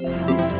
What's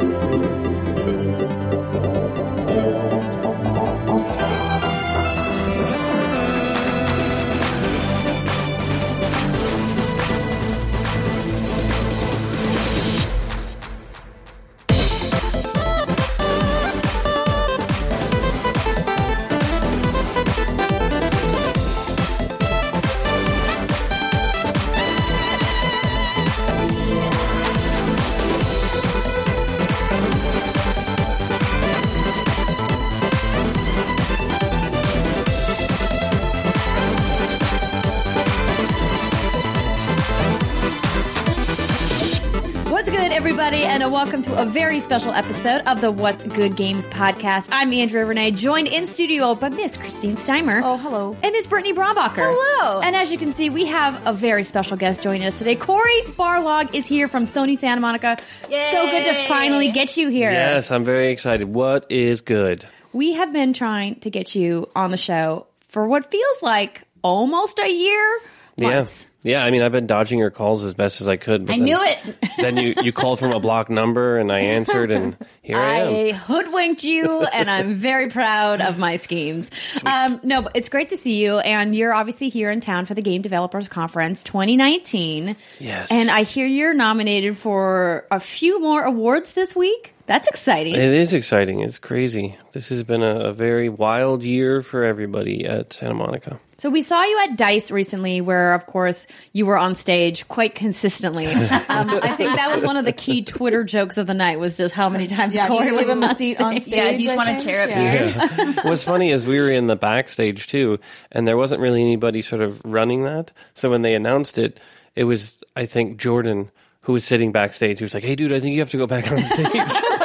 and welcome to a very special episode of the What's Good Games podcast. I'm Andrea Rene, joined in studio by Miss Christine Steimer. Oh, hello. And Miss Brittany Brombacher. Hello. And as you can see, we have a very special guest joining us today. Cory Barlog is here from Sony Santa Monica. Yay. So good to finally get you here. Yes, I'm very excited. What is good? We have been trying to get you on the show for what feels like almost a year. Once. Yeah. I mean, I've been dodging your calls as best as I could. But I then, knew it. Then you, you called from a block number, and I answered, and here I, am. I hoodwinked you, and I'm very proud of my schemes. Um, no, but it's great to see you, and you're obviously here in town for the Game Developers Conference 2019. Yes. And I hear you're nominated for a few more awards this week. That's exciting. It is exciting. It's crazy. This has been a, a very wild year for everybody at Santa Monica. So we saw you at Dice recently, where of course you were on stage quite consistently. Um, I think that was one of the key Twitter jokes of the night was just how many times Yeah, Cory you was on a seat on stage. stage. Yeah, do you just want a chair up Yeah. What's funny is we were in the backstage too, and there wasn't really anybody sort of running that. So when they announced it, it was I think Jordan who was sitting backstage. He was like, "Hey, dude, I think you have to go back on stage."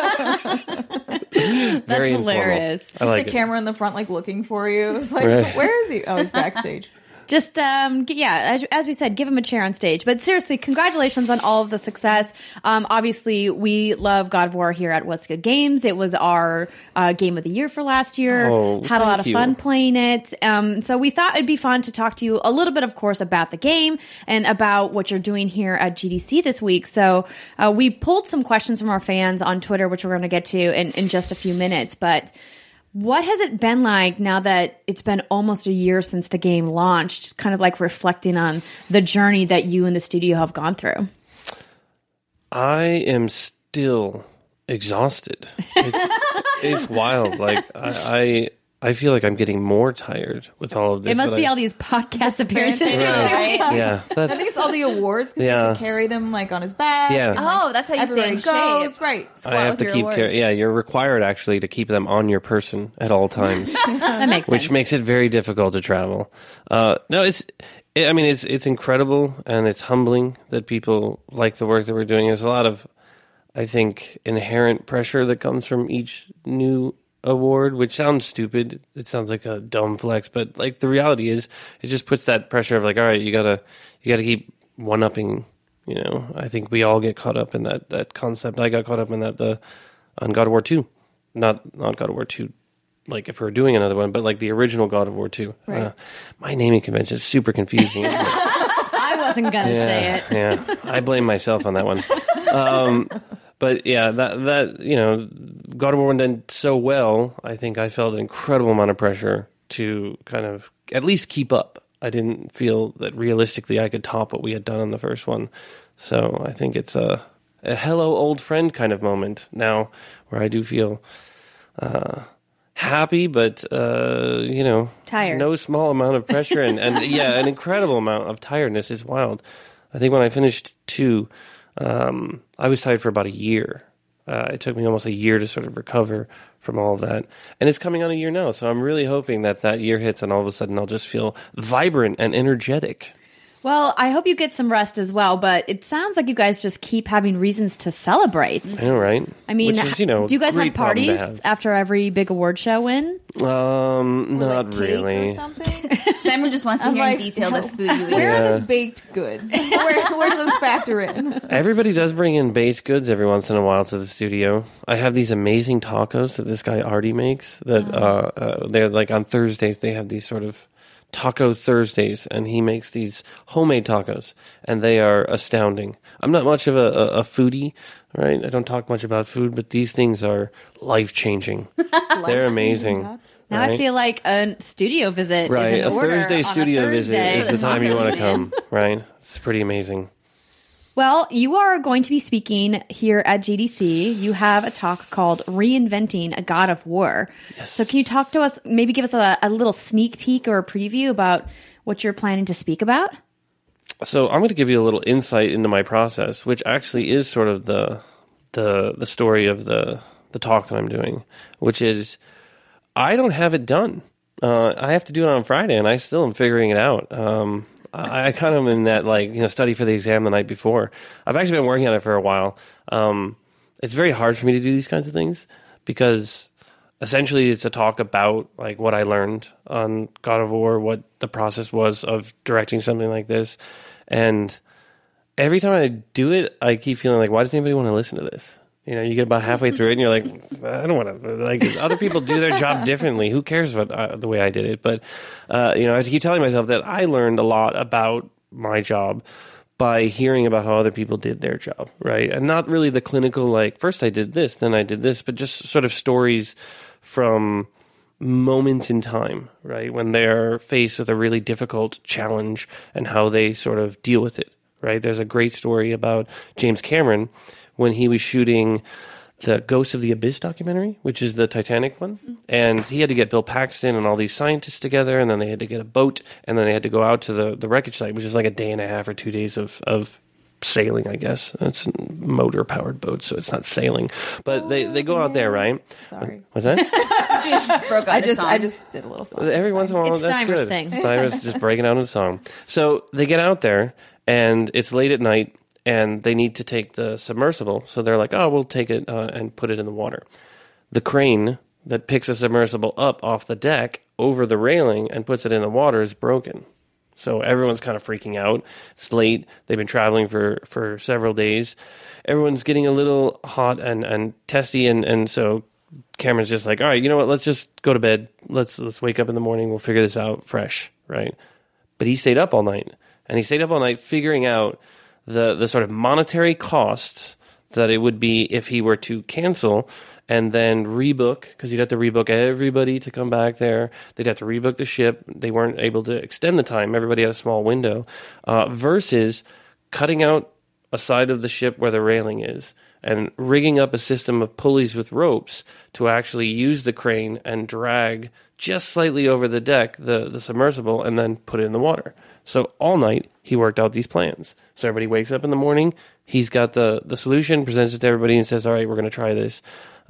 That's informal. hilarious. I like the it. camera in the front, like looking for you. It's like, Right. where is he? Oh, he's backstage. Just um, yeah, as, as we said, give him a chair on stage. But seriously, congratulations on all of the success. Um, obviously, we love God of War here at What's Good Games. It was our uh, game of the year for last year. Oh, Had a lot of you. fun playing it. Um, so we thought it'd be fun to talk to you a little bit, of course, about the game and about what you're doing here at GDC this week. So uh, we pulled some questions from our fans on Twitter, which we're going to get to in, in just a few minutes, but. What has it been like now that it's been almost a year since the game launched? Kind of like reflecting on the journey that you and the studio have gone through. I am still exhausted. It's, it's wild. Like I, I, I feel like I'm getting more tired with all of this. It must but be I- all these podcast appearances Right. right? Yeah, that's I think it's all the awards because he Yeah. has to carry them like on his back. Yeah. and, like, Oh, that's how you stay everywhere in he goes. shape. Right. Squat I have with to your keep awards. care. Yeah, you're required actually to keep them on your person at all times, That makes which makes it very difficult to travel. Uh, no, it's. I mean, it's it's incredible and it's humbling that people like the work that we're doing. There's a lot of, I think, inherent pressure that comes from each new award, which sounds stupid. It sounds like a dumb flex, but like the reality is, it just puts that pressure of like, all right, you gotta you gotta keep one upping. You know, I think we all get caught up in that that concept. I got caught up in that the on God of War two, not not God of War two. Like if we're doing another one, but like the original God of War two. Uh, my naming convention is super confusing. I wasn't going to say it. yeah, I blame myself on that one. Um, but yeah, that that you know, God of War done so well. I think I felt an incredible amount of pressure to kind of at least keep up. I didn't feel that realistically I could top what we had done on the first one. So I think it's a a hello old friend kind of moment now, where I do feel. Uh, happy, but uh, you know, Tired. No small amount of pressure, and, and yeah, an incredible amount of tiredness is wild. I think when I finished two, um, I was tired for about a year. Uh, it took me almost a year to sort of recover from all of that, and it's coming on a year now. So I'm really hoping that that year hits, and all of a sudden I'll just feel vibrant and energetic. Well, I hope you get some rest as well, but it sounds like you guys just keep having reasons to celebrate. I know, right? I mean, Which is, you know, do you guys great have problem to parties after every big award show win? have. Um, Like not cake really. Or something. Simon just wants to I'm hear like, in detail the food you eat. Where Yeah. are the baked goods? where, where do those factor in? Everybody does bring in baked goods every once in a while to the studio. I have these amazing tacos that this guy Artie makes. That uh, uh, they're like on Thursdays. They have these sort of Taco Thursdays, and he makes these homemade tacos, and they are astounding. I'm not much of a, a, a foodie, right? I don't talk much about food, but these things are life changing. They're amazing. Now I feel like a studio visit right. A Thursday studio a visit is the time you want to come, right? It's pretty amazing. Well, you are going to be speaking here at GDC. You have a talk called Reinventing a God of War. So, can you talk to us, maybe give us a, a little sneak peek or a preview about what you're planning to speak about? So I'm going to give you a little insight into my process, which actually is sort of the the the story of the the talk that I'm doing, which is I don't have it done. Uh, I have to do it on Friday, and I still am figuring it out. Um, I, I kind of am in that like you know study for the exam the night before. I've actually been working on it for a while. Um, it's very hard for me to do these kinds of things because essentially it's a talk about like what I learned on God of War, what the process was of directing something like this, and every time I do it, I keep feeling like, why does anybody want to listen to this? You know, you get about halfway through it, and you're like, I don't want to. Like, other people do their job differently. Who cares about uh, the way I did it? But uh, you know, I have to keep telling myself that I learned a lot about my job by hearing about how other people did their job, right? And not really the clinical, like, first I did this, then I did this, but just sort of stories from moments in time, right? When they're faced with a really difficult challenge and how they sort of deal with it, right? There's a great story about James Cameron when he was shooting the Ghost of the Abyss documentary, which is the Titanic one. And he had to get Bill Paxton and all these scientists together, and then they had to get a boat, and then they had to go out to the, the wreckage site, which is like a day and a half or two days of, of sailing, I guess. It's a motor powered boat, so it's not sailing. But they, they go out there, right? Sorry. What's that? She just broke. I into just, song. I just did a little song. Every It's once in a fine. while, It's that's Steimer's good. thing. Steimer's just breaking out in song. So they get out there, and it's late at night, and they need to take the submersible. So they're like, "Oh, we'll take it uh, and put it in the water." The crane that picks a submersible up off the deck over the railing and puts it in the water is broken. So everyone's kind of freaking out. It's late. They've been traveling for, for several days. Everyone's getting a little hot and, and testy, and, and so Cameron's just like, all right, you know what? Let's just go to bed. Let's let's wake up in the morning. We'll figure this out fresh, right? But he stayed up all night, and he stayed up all night figuring out the the sort of monetary costs that it would be if he were to cancel and then rebook because you'd have to rebook everybody to come back there. They'd have to rebook the ship. They weren't able to extend the time. Everybody had a small window. Uh, versus cutting out a side of the ship where the railing is and rigging up a system of pulleys with ropes to actually use the crane and drag just slightly over the deck the, the submersible and then put it in the water. So all night he worked out these plans. So everybody wakes up in the morning, he's got the, the solution, presents it to everybody and says, All right, we're gonna try this.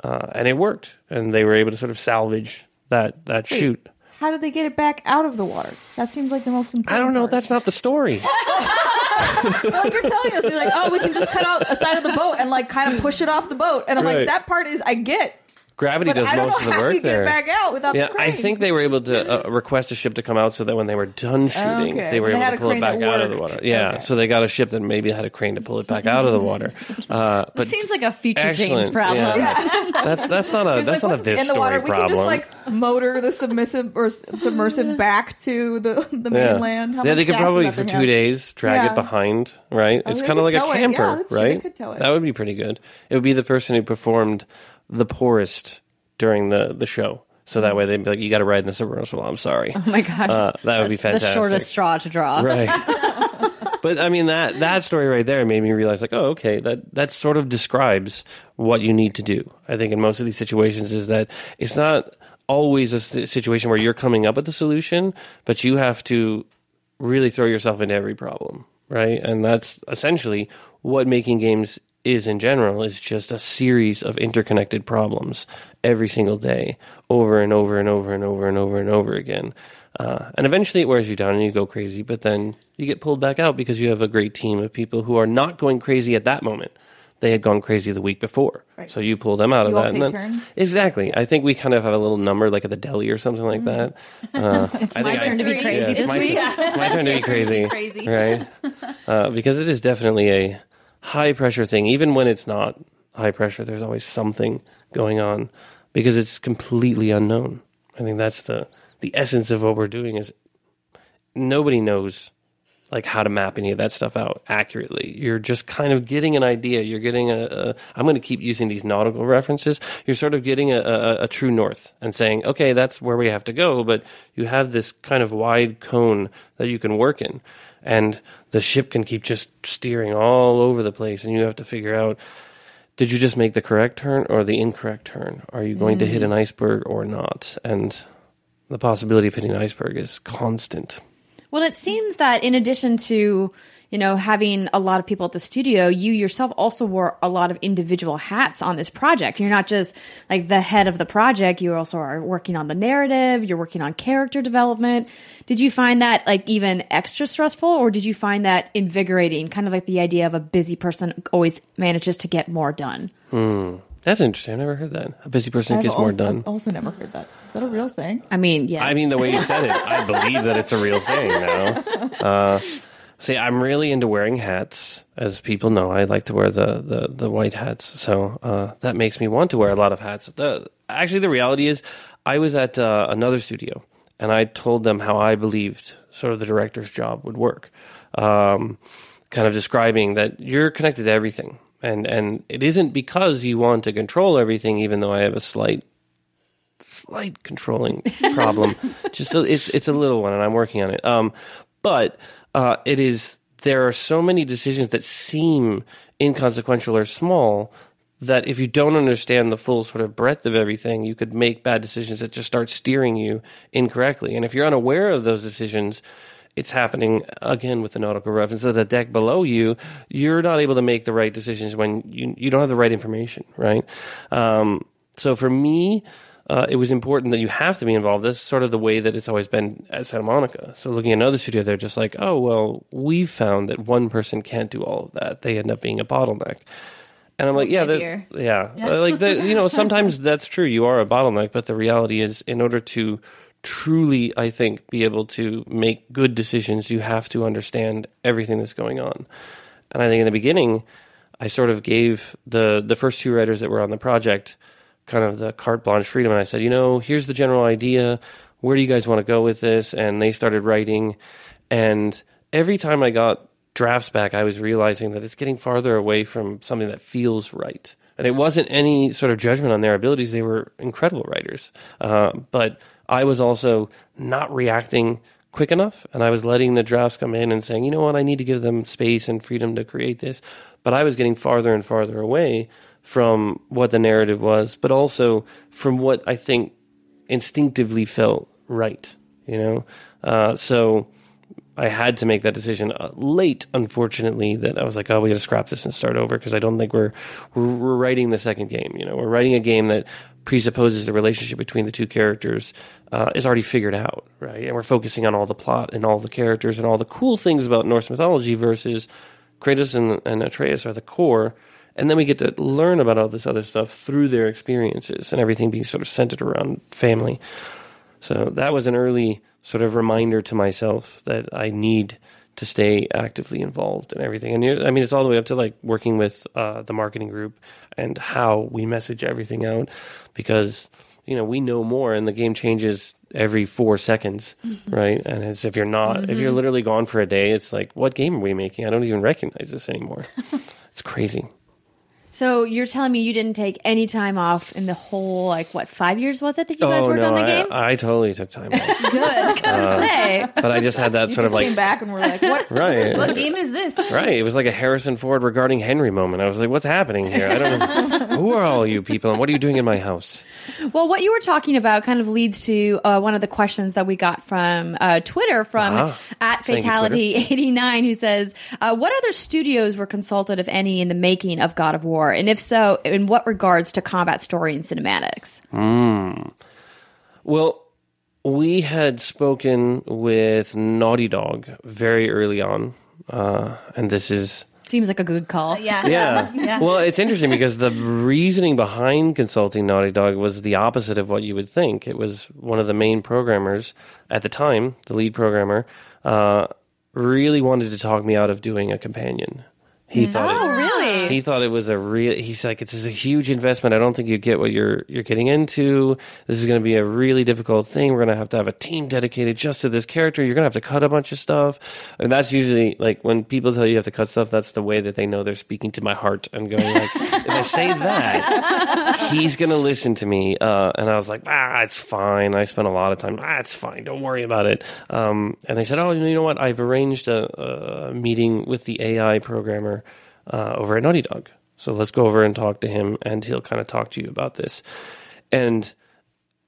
Uh, and it worked. And they were able to sort of salvage that that shoot. How did they get it back out of the water? That seems like the most important. I don't know, part. that's not the story. like you're telling us. You're like, oh, we can just cut out a side of the boat and like kind of push it off the boat. And I'm Right. like, that part is I get, Gravity but does I most know of the how work you get there. back out without Yeah, the crane. I think they were able to uh, request a ship to come out so that when they were done shooting, Okay, they were they able to pull it back out of the water. Yeah, Okay. so they got a ship that maybe had a crane to pull it back out of the water. Uh, but Seems like a future James problem. yeah. that's that's not a that's like, not a once this it's in the story water, we problem. can just like motor the submissive or submersive back to the the yeah. mainland. How yeah, they could probably for two have? days drag it behind, right? it's kind of like a camper, Yeah, that's true. They right? could tow it. That would be pretty good. It would be the person who performed the poorest during the the show. So that way they'd be like, "You got to ride in the submersible." I'm sorry. Oh my gosh. Uh, that would be That's The shortest straw to draw. right but i mean that that story right there made me realize like oh okay that that sort of describes what you need to do i think in most of these situations is that it's not always a situation where you're coming up with the solution but you have to really throw yourself into every problem right and that's essentially what making games is in general is just a series of interconnected problems every single day over and over and over and over and over and over again uh, and eventually it wears you down and you go crazy but then you get pulled back out because you have a great team of people who are not going crazy at that moment they had gone crazy the week before Right. so you pull them out You of all that and then- turns? exactly i think we kind of have a little number like at the deli or something like that uh, It's I my think I- turn to be crazy it's this my, week. turn, it's my turn to be crazy, crazy. right? Uh, because it is definitely a high pressure thing. Even when it's not high pressure, there's always something going on because it's completely unknown. I think that's the the essence of what we're doing is nobody knows like how to map any of that stuff out accurately. You're just kind of getting an idea. You're getting a. a I'm going to keep using these nautical references. You're sort of getting a, a, a true north and saying, okay, that's where we have to go. But you have this kind of wide cone that you can work in, and the ship can keep just steering all over the place, and you have to figure out. Did you just make the correct turn or the incorrect turn? Are you going to hit mm. an iceberg or not? And the possibility of hitting an iceberg is constant. Well, it seems that in addition to you know having a lot of people at the studio, you yourself also wore a lot of individual hats on this project. You're not just like the head of the project; you also are working on the narrative. You're working on character development. Did you find that like even extra stressful, or did you find that invigorating? Kind of like the idea of a busy person always manages to get more done. That's interesting. I've never heard that. A busy person I've gets more done. I've also never heard that. Is that a real saying? I mean, yes. I mean, the way you said it, I believe that it's a real saying now. Uh, see, I'm really into wearing hats. As people know, I like to wear the, the, the white hats. So uh, that makes me want to wear a lot of hats. The, actually, the reality is, I was at uh, another studio and I told them how I believed sort of the director's job would work. Um, kind of describing that you're connected to everything. And, and it isn't because you want to control everything, even though I have a slight slight controlling problem. Just a, it's it's a little one, and I'm working on it. Um, but uh, it is there are so many decisions that seem inconsequential or small that if you don't understand the full sort of breadth of everything, you could make bad decisions that just start steering you incorrectly. And if you're unaware of those decisions, it's happening again with the nautical reference. So the deck below you, you're not able to make the right decisions when you you don't have the right information, right? Um, so for me, uh, it was important that you have to be involved. That's sort of the way that it's always been at Santa Monica. So looking at another studio, they're just like, oh well, we've found that one person can't do all of that. They end up being a bottleneck. And I'm like, yeah, that, yeah, Uh, like that. You know, sometimes that's true. You are a bottleneck, but the reality is, in order to truly, I think, be able to make good decisions, you have to understand everything that's going on. And I think in the beginning, I sort of gave the the first two writers that were on the project kind of the carte blanche freedom, and I said, you know, here's the general idea. Where do you guys want to go with this? And they started writing, and every time I got drafts back, I was realizing that it's getting farther away from something that feels right. And it wasn't any sort of judgment on their abilities; they were incredible writers. Uh, but I was also not reacting quick enough, and I was letting the drafts come in and saying, you know what, I need to give them space and freedom to create this. But I was getting farther and farther away from what the narrative was, but also from what I think instinctively felt right. You know, uh, so I had to make that decision uh, late, unfortunately. That I was like, oh, we got to scrap this and start over because I don't think we're, we're we're writing the second game. You know, we're writing a game that presupposes the relationship between the two characters uh, is already figured out, right? And we're focusing on all the plot and all the characters and all the cool things about Norse mythology versus Kratos and, and Atreus are the core. And then we get to learn about all this other stuff through their experiences and everything being sort of centered around family. So that was an early sort of reminder to myself that I need to stay actively involved in everything. And I mean, it's all the way up to like working with uh, the marketing group and how we message everything out because, you know, we know more and the game changes every four seconds, right? And it's if you're not, if you're literally gone for a day, it's like, what game are we making? I don't even recognize this anymore. it's crazy. So you're telling me you didn't take any time off in the whole like what five years was it that you guys oh, worked on the Oh, I, game? I totally took time off. Good, I was gonna uh, say. but I just had that You sort just of like came back and we're like, what? Right. What game is this? Right. It was like a Harrison Ford regarding Henry moment. I was like, what's happening here? I don't know. Who are all you people and what are you doing in my house? Well, what you were talking about kind of leads to uh, one of the questions that we got from uh, Twitter from Ah, at Fatality eighty nine, who says, uh, "What other studios were consulted, if any, in the making of God of War, and if so, in what regards to combat story and cinematics?" Well, we had spoken with Naughty Dog very early on. Uh, and this is Seems like a good call. Yeah. yeah. Yeah. Well, it's interesting because the reasoning behind consulting Naughty Dog was the opposite of what you would think. It was one of the main programmers at the time, the lead programmer, uh, really wanted to talk me out of doing a companion. He thought Oh, it, really? he thought it was a real. He's like, it's a huge investment. I don't think you get what you're you're getting into. This is going to be a really difficult thing. We're going to have to have a team dedicated just to this character. You're going to have to cut a bunch of stuff, and that's usually like when people tell you you have to cut stuff. That's the way that they know they're speaking to my heart and going like, if I say that, he's going to listen to me. Uh, and I was like, ah, it's fine. I spent a lot of time. Ah, it's fine. Don't worry about it. Um, and they said, oh, you know what? I've arranged a, a meeting with the AI programmer uh, over at Naughty Dog. So let's go over and talk to him, and he'll kind of talk to you about this. And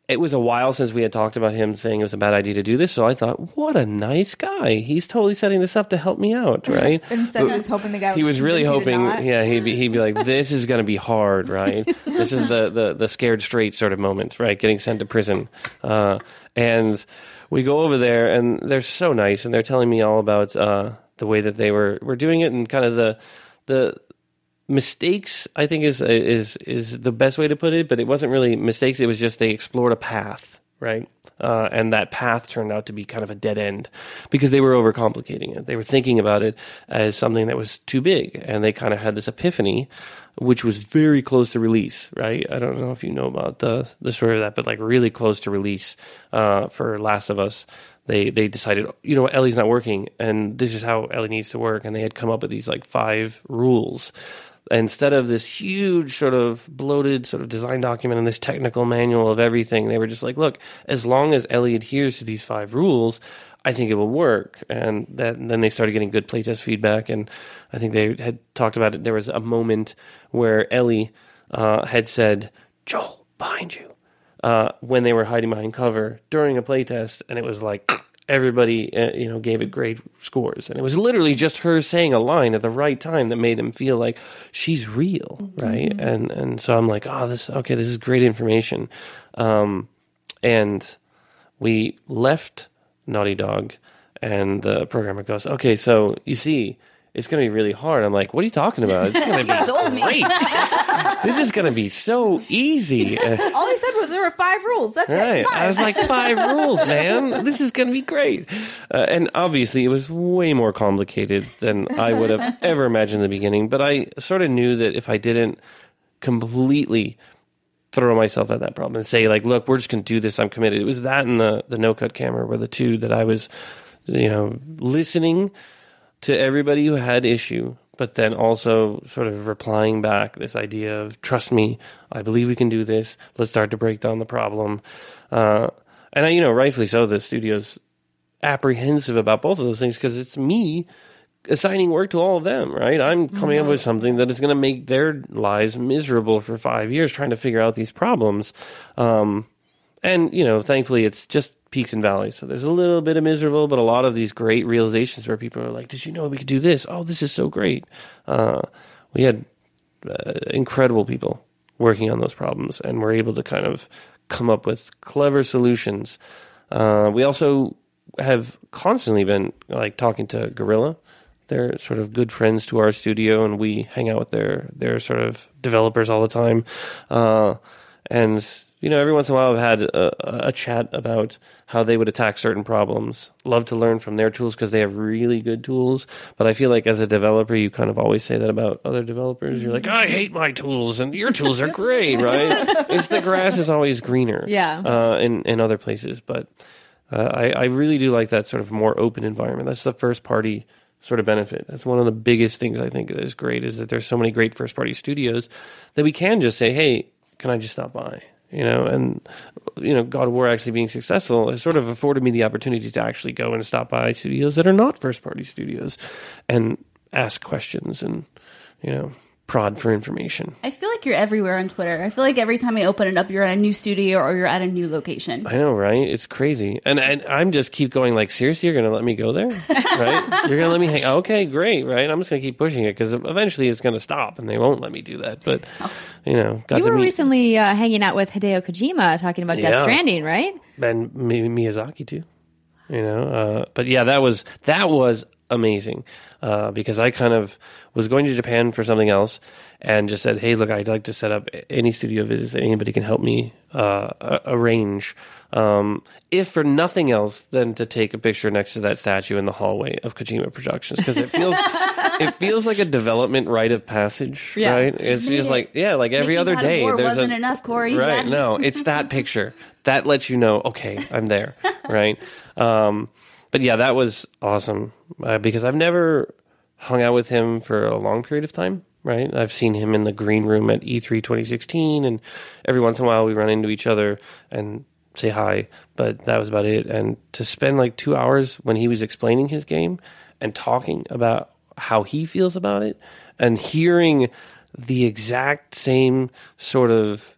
it was a while since we had talked about him saying it was a bad idea to do this. So I thought, what a nice guy. He's totally setting this up to help me out, right? Instead, he was hoping the guy. he was really convince you to hoping, yeah, he'd be, he'd be like, this is going to be hard, right? this is the, the, the scared straight sort of moment, right? Getting sent to prison. Uh, and we go over there and they're so nice and they're telling me all about, uh, the way that they were, were doing it and kind of the, the, mistakes i think is is is the best way to put it but it wasn't really mistakes. It was just they explored a path right? Uh, and that path turned out to be kind of a dead end because they were overcomplicating it. They were thinking about it as something that was too big and they kind of had this epiphany which was very close to release right? I don't know if you know about the the story of that but like really close to release uh, for last of us they they decided you know ellie's not working and this is how ellie needs to work. And they had come up with these like five rules. Instead of this huge sort of bloated sort of design document and this technical manual of everything they were just like look as long as ellie adheres to these five rules i think it will work. And that, and then they started getting good playtest feedback. And i think they had talked about it. There was a moment where ellie uh, had said joel behind you uh, when they were hiding behind cover during a playtest, and it was like everybody, uh, you know, gave it great scores, and it was literally just her saying a line at the right time that made him feel like she's real, right? And and so I'm like, oh, this okay, this is great information, um, and we left Naughty Dog, and the programmer goes, okay, so you see. It's going to be really hard. I'm like, what are you talking about? It's going to be great. this is going to be so easy. All he said was there were five rules. That's Right. it. Five. I was like, five rules, man. This is going to be great. Uh, and obviously, it was way more complicated than I would have ever imagined in the beginning. But I sort of knew that if I didn't completely throw myself at that problem and say, like, look, we're just going to do this, I'm committed. It was that and the, the no cut camera were the two that I was, you know, listening to everybody who had issue, but then also sort of replying back this idea of trust me, I believe we can do this. Let's start to break down the problem. Uh, and I, you know, rightfully so, the studio's apprehensive about both of those things because it's me assigning work to all of them, right? I'm coming up with something that is going to make their lives miserable for five years trying to figure out these problems. Um, and, you know, thankfully it's just peaks and valleys. So there's a little bit of miserable, but a lot of these great realizations where people are like, did you know we could do this? Oh, this is so great. Uh, we had uh, incredible people working on those problems and we're able to kind of come up with clever solutions. Uh, we also have constantly been like talking to Guerrilla. They're sort of good friends to our studio, and we hang out with their their sort of developers all the time. Uh, and you know, every once in a while, I've had a, a chat about how they would attack certain problems. Love to learn from their tools because they have really good tools. But I feel like as a developer, you kind of always say that about other developers. You're like, I hate my tools, and your tools are great, right? it's the grass is always greener, Yeah. uh, in in other places. But uh, I, I really do like that sort of more open environment. That's the first party sort of benefit. That's one of the biggest things I think that is great is that there's so many great first party studios that we can just say, hey, can I just stop by? You know, and you know, God of War actually being successful has sort of afforded me the opportunity to actually go and stop by studios that are not first party studios and ask questions and you know prod for information. I feel like you're everywhere on Twitter. I feel like every time I open it up, you're at a new studio or you're at a new location. I know, right? It's crazy, and and I'm just keep going. Like, seriously, you're gonna let me go there, right? You're gonna let me hang? Okay, great, right? I'm just gonna keep pushing it because eventually it's gonna stop, and they won't let me do that. But you know, got You to were meet recently uh, hanging out with Hideo Kojima talking about Death Stranding, right? and Mi- Miyazaki too. You know, uh, but yeah, that was that was amazing uh, because I kind of was going to Japan for something else and just said, "Hey, look, I'd like to set up any studio visits that anybody can help me uh, arrange." Um, if for nothing else than to take a picture next to that statue in the hallway of Kojima Productions because it feels it feels like a development rite of passage, Yeah. right? It's just like yeah, like every Making other day. War there's wasn't a, enough, Cory. Right? No, it's that picture that lets you know. Okay, I'm there. right. Um, but yeah, that was awesome uh, because I've never hung out with him for a long period of time. Right. I've seen him in the green room at E E3 2016, and every once in a while we run into each other and say hi, but that was about it. And to spend like two hours when he was explaining his game and talking about how he feels about it and hearing the exact same sort of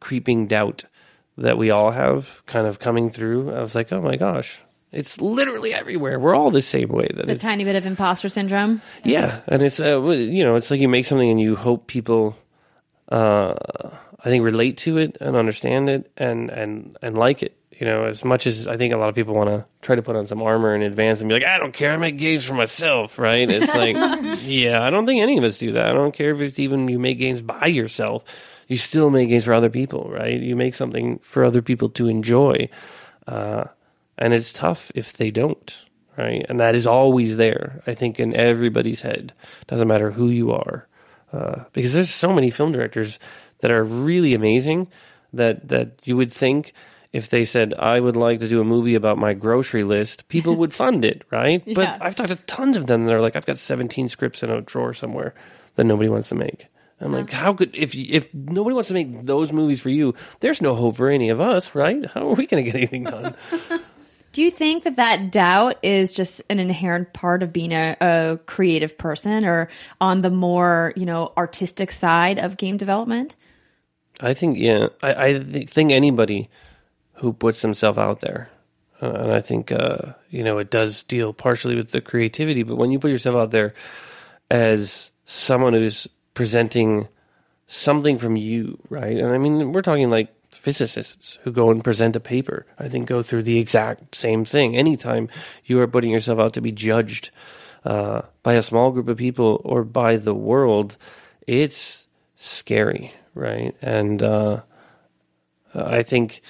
creeping doubt that we all have kind of coming through, I was like, oh my gosh, it's literally everywhere. We're all the same way. That The it's, tiny bit of imposter syndrome. yeah, and it's uh, you know, it's like you make something and you hope people, uh, I think, relate to it and understand it and and and like it. You know, as much as I think a lot of people want to try to put on some armor in advance and be like, I don't care, I make games for myself, right? It's like, yeah, I don't think any of us do that. I don't care if it's even you make games by yourself. You still make games for other people, right? You make something for other people to enjoy, uh, and it's tough if they don't right? And that is always there, I think, in everybody's head. Doesn't matter who you are, uh, because there's so many film directors that are really amazing that that you would think if they said I would like to do a movie about my grocery list, people would fund it, right? Yeah. But I've talked to tons of them that are like, I've got 17 scripts in a drawer somewhere that nobody wants to make. I'm like, how could if if nobody wants to make those movies for you, there's no hope for any of us, right? How are we going to get anything done? Do you think that that doubt is just an inherent part of being a, a creative person or on the more, you know, artistic side of game development? I think yeah. I, I th- think anybody who puts themselves out there, uh, and I think uh, you know it does deal partially with the creativity. But when you put yourself out there as someone who's presenting something from you, right? And I mean, we're talking like physicists who go and present a paper. I think go through the exact same thing. Anytime you are putting yourself out to be judged uh, by a small group of people or by the world, it's scary, right? And uh, I think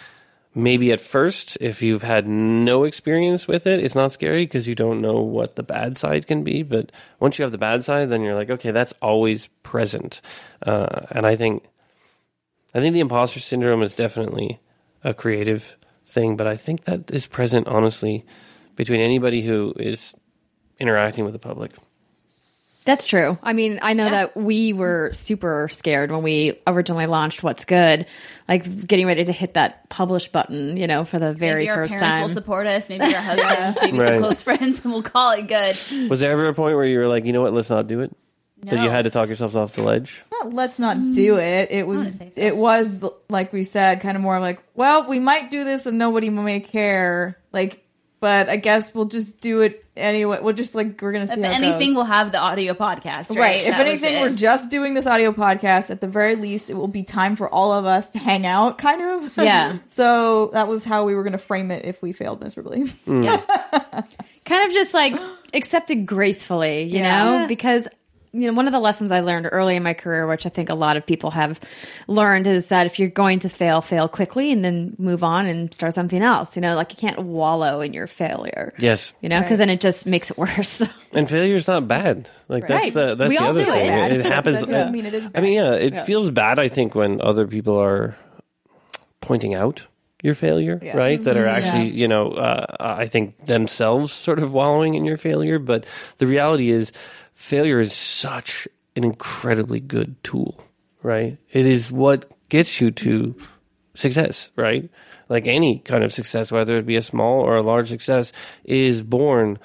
maybe at first, if you've had no experience with it, it's not scary because you don't know what the bad side can be. But once you have the bad side, then you're like, okay, that's always present. Uh, and I think, I think the imposter syndrome is definitely a creative thing, but I think that is present honestly between anybody who is interacting with the public. That's true. I mean, I know that we were super scared when we originally launched What's Good, like getting ready to hit that publish button, you know, for the very maybe our first parents time. will support us. Maybe our husbands. maybe Right. some close friends, and we'll call it good. Was there ever a point where you were like, you know what, let's not do it? That you had to talk yourselves off the ledge? Not, let's not do it. It was so. it was like we said, kind of more like, well, we might do this and nobody may care. Like, but I guess we'll just do it anyway. We'll just like we're gonna see If how it anything, goes. we'll have the audio podcast. Right. Right. If That anything, we're just doing this audio podcast. At the very least, it will be time for all of us to hang out, kind of. Yeah. so that was how we were going to frame it if we failed miserably. Mm. Yeah. Kind of just like accepted gracefully, you Yeah. know, because you know one of the lessons I learned early in my career, which I think a lot of people have learned, is that if you're going to fail, fail quickly and then move on and start something else. You know, like you can't wallow in your failure. Yes. You know, because Right. then it just makes it worse. And failure's not bad. Like that's the that's We the all other do thing. it. It, happens. Mean it is I mean, yeah, it Yeah. feels bad. I think when other people are pointing out your failure, Yeah. right? That are Mhm. actually, Yeah. you know, uh, I think themselves sort of wallowing in your failure. But the reality is, failure is such an incredibly good tool, right? It is what gets you to success, right? Like any kind of success, whether it be a small or a large success, is born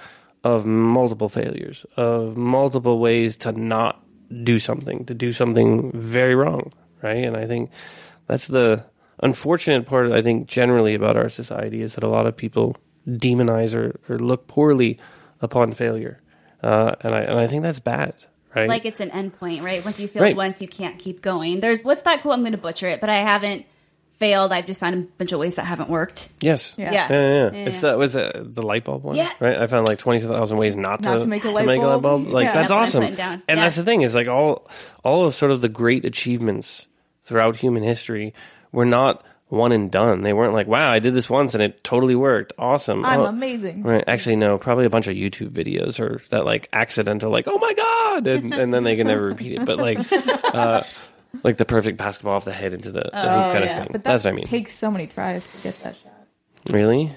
of multiple failures, of multiple ways to not do something, to do something very wrong, right? And I think that's the unfortunate part, I think, generally about our society is that a lot of people demonize or, or look poorly upon failure. Uh, and, I, and I think that's bad, right? like it's an endpoint, right? Once you failed Right. once, you can't keep going. There's what's that quote? I'm going to butcher it, but I haven't failed. I've just found a bunch of ways that haven't worked. Yes. Yeah. Yeah. Yeah, yeah, yeah. Yeah, It's yeah. the was it the light bulb one? Yeah. Right. I found like twenty thousand ways not, Not to, to make a light bulb. Like Yeah. that's That's awesome. And Yeah. that's the thing is like all all of sort of the great achievements throughout human history were not one and done. They weren't like, wow, I did this once and it totally worked. Awesome. I'm Oh, amazing. Right. Actually, no. Probably a bunch of YouTube videos or that like accidental, like, oh my god, and, and then they can never repeat it. But like, uh, like the perfect basketball off the head into the, the hoop kind yeah. of thing. But that That's what I mean. It takes so many tries to get that shot. really?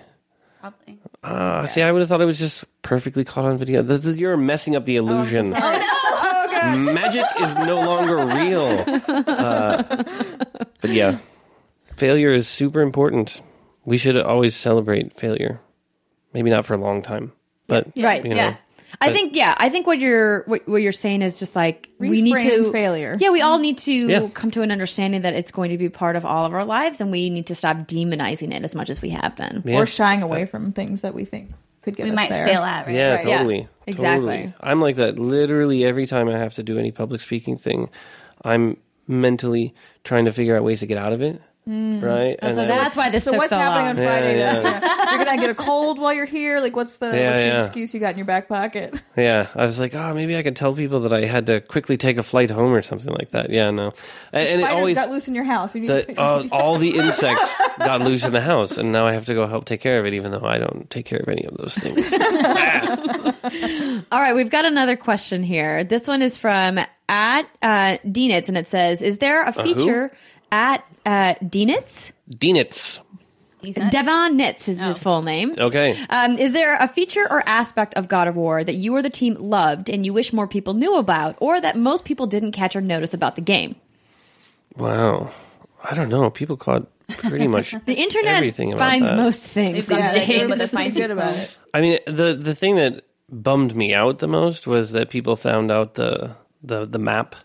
Probably. Uh, See, I would have thought it was just perfectly caught on video. This is- you're messing up the illusion. Oh no! Magic is no longer real. Uh, but yeah, failure is super important. We should always celebrate failure. Maybe not for a long time, but Right. you know. yeah. I think yeah, I think what you're what, what you're saying is just like we need to Reframe failure. Yeah, we all need to Yeah. come to an understanding that it's going to be part of all of our lives and we need to stop demonizing it as much as we have been. Yeah. Or shying away from things that we think could get We us might there. fail at, right? Yeah, Right. Yeah, totally. exactly. Totally. I'm like that literally every time I have to do any public speaking thing. I'm mentally trying to figure out ways to get out of it. Right? And So then- that's why this So took what's so happening long. on Friday? Yeah, then? Yeah. You're gonna get a cold while you're here. Like, what's the, Yeah, what's the yeah. excuse you got in your back pocket? Yeah, I was like, oh, maybe I could tell people that I had to quickly take a flight home or something like that. Yeah, no, and, and it Spiders always got loose in your house. You need the, to, uh, all the insects got loose in the house, and now I have to go help take care of it, even though I don't take care of any of those things. All right, we've got another question here. This one is from at uh, Dienitz, and it says, "Is there a feature at uh, Dienitz? Dienitz. Devon Nitz is his full name. Okay. Um, is there a feature or aspect of God of War that you or the team loved and you wish more people knew about, or that most people didn't catch or notice about the game? Wow. I don't know. People caught pretty much The internet everything about finds that. most things They've these got that days. game with the That's pretty fine good about it. I mean, the the thing that bummed me out the most was that people found out the the the map,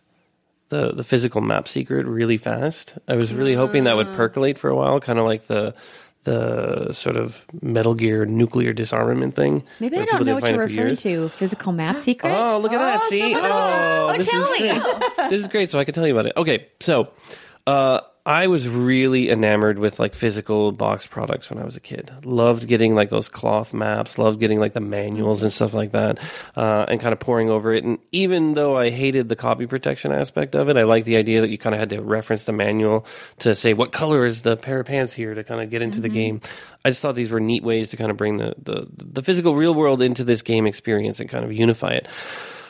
the the physical map secret really fast. I was really hoping that would percolate for a while, kind of like the the sort of Metal Gear nuclear disarmament thing. Maybe I don't know what you're referring years. to. Physical map secret? Oh, look at that! Oh, See, so- oh, oh, this tell is me. great. this is great. So I can tell you about it. Okay, so uh, I was really enamored with like physical box products when I was a kid. Loved getting like those cloth maps. Loved getting like the manuals and stuff like that, uh, and kind of pouring over it. And even though I hated the copy protection aspect of it, I liked the idea that you kind of had to reference the manual to say what color is the pair of pants here to kind of get into the game. I just thought these were neat ways to kind of bring the, the the physical real world into this game experience and kind of unify it.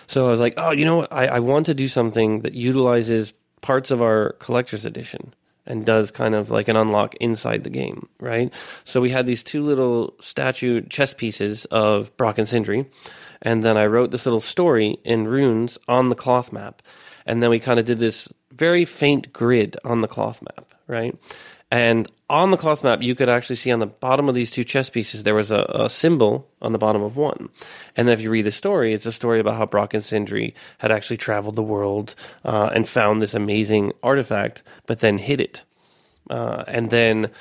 So I was like, oh, you know what? I, I want to do something that utilizes parts of our collector's edition and does kind of like an unlock inside the game, right? So we had these two little statue chess pieces of Brok and Sindri, and then I wrote this little story in runes on the cloth map. And then we kind of did this very faint grid on the cloth map, right? And on the cloth map, you could actually see on the bottom of these two chess pieces, there was a, a symbol on the bottom of one. And then if you read the story, it's a story about how Brok and Sindri had actually traveled the world uh, and found this amazing artifact, but then hid it. Uh, and then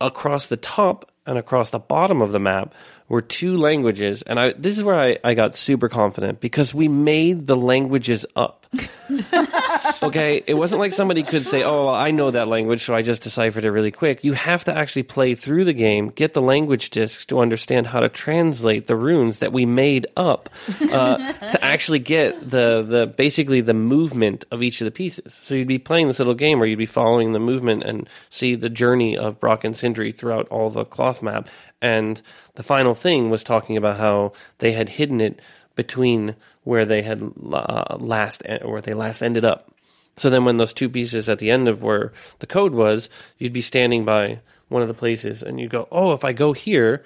across the top and across the bottom of the map were two languages. And I, this is where I, I got super confident because we made the languages up. okay, it wasn't like somebody could say, "Oh, well, I know that language, so I just deciphered it really quick." You have to actually play through the game, get the language discs to understand how to translate the runes that we made up uh, to actually get the the basically the movement of each of the pieces. So you'd be playing this little game where you'd be following the movement and see the journey of Brok and Sindri throughout all the cloth map. And the final thing was talking about how they had hidden it between where they had uh, last where they last ended up. So then, when those two pieces at the end of where the code was, you'd be standing by one of the places, and you'd go, "Oh, if I go here,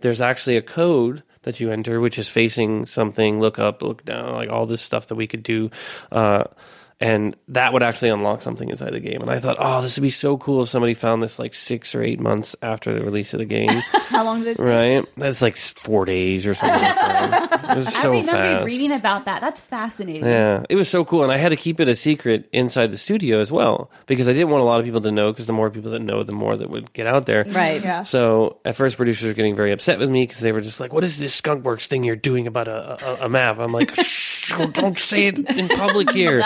there's actually a code that you enter, which is facing something. Look up, look down, like all this stuff that we could do." Uh, and that would actually unlock something inside the game. And I thought, oh, this would be so cool if somebody found this like six or eight months after the release of the game. How long did it take? right? That's like four days or something. like that. It was I remember fast. reading about that. That's fascinating. Yeah, it was so cool, and I had to keep it a secret inside the studio as well because I didn't want a lot of people to know. Because the more people that know, the more that would get out there. Right. Yeah. So at first, producers were getting very upset with me because they were just like, "What is this skunkworks thing you're doing about a, a, a map?" I'm like, "Shh." don't say it in public here,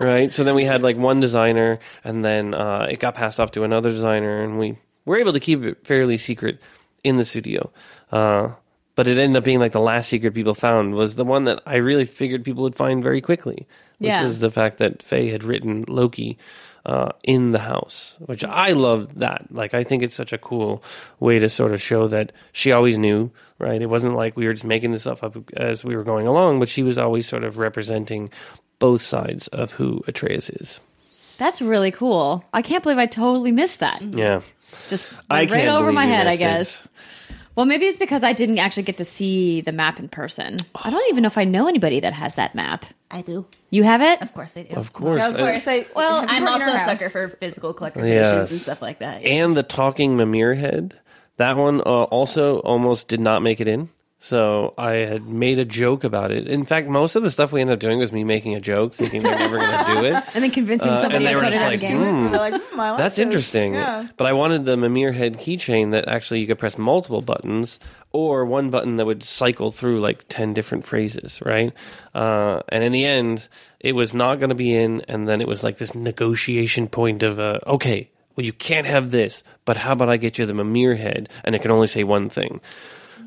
right? So then we had like one designer, and then uh, it got passed off to another designer, and we were able to keep it fairly secret in the studio. Uh, but it ended up being like the last secret people found was the one that I really figured people would find very quickly, which Yeah. was the fact that Faye had written Loki uh, in the house, which I love that. Like, I think it's such a cool way to sort of show that she always knew, right? It wasn't like we were just making this stuff up as we were going along, but she was always sort of representing both sides of who Atreus is. That's really cool. I can't believe I totally missed that. Yeah. Just I went right over my head, I missed it. guess. Well, maybe it's because I didn't actually get to see the map in person. I don't even know if I know anybody that has that map. I do. You have it? Of course I do. Of course. I was going to say, Well, I'm also a house? sucker for physical collector's Yes. editions and stuff like that. and the talking Mimir head. That one uh, also almost did not make it in. So I had made a joke about it. In fact, most of the stuff we ended up doing was me making a joke, thinking they're never going to do it. And then convincing Uh, somebody and they to were just like. "Hmm, like, like That's interesting. Yeah. But I wanted the Mimir head keychain that actually you could press multiple buttons or one button that would cycle through like 10 different phrases, right? Uh, and in the end, it was not going to be in. And then it was like this negotiation point of, uh, okay, well, you can't have this, but how about I get you the Mimir head and it can only say one thing?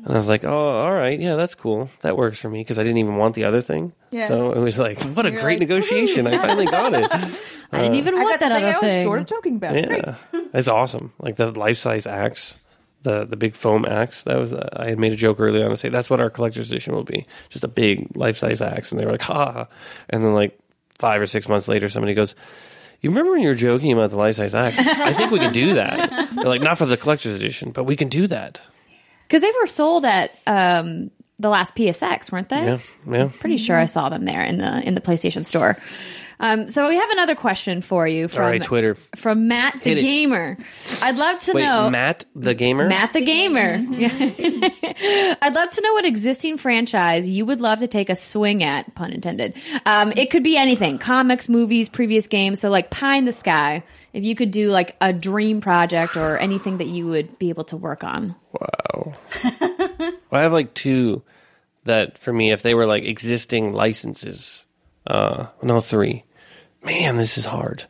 And I was like, oh, all right. Yeah, that's cool. That works for me because I didn't even want the other thing. Yeah. So it was like, what a You're great like, negotiation. I finally got it. I didn't even I want got that the thing other I was thing. sort of joking about. Great. Yeah, it's awesome. Like the life size axe, the the big foam axe. That was uh, I had made a joke early on to say that's what our collector's edition will be, just a big life size axe. And they were like, ha, ha. And then like five or six months later, somebody goes. You remember when you were joking about the life size axe? I think we can do that. They're like, not for the collector's edition, but we can do that. Because they were sold at um, the last PSX, weren't they? Yeah, yeah. Pretty sure I saw them there in the in the PlayStation Store. Um, so we have another question for you from All right, Twitter. from Matt the Hit it. Gamer. I'd love to Wait, know Matt the gamer. Matt the Gamer. Yeah. I'd love to know what existing franchise you would love to take a swing at, pun intended. Um, it could be anything comics, movies, previous games. So, like Pie in the Sky, if you could do like a dream project or anything that you would be able to work on. Wow. well, I have like two that for me, if they were like existing licenses, uh, no, three. Man, this is hard.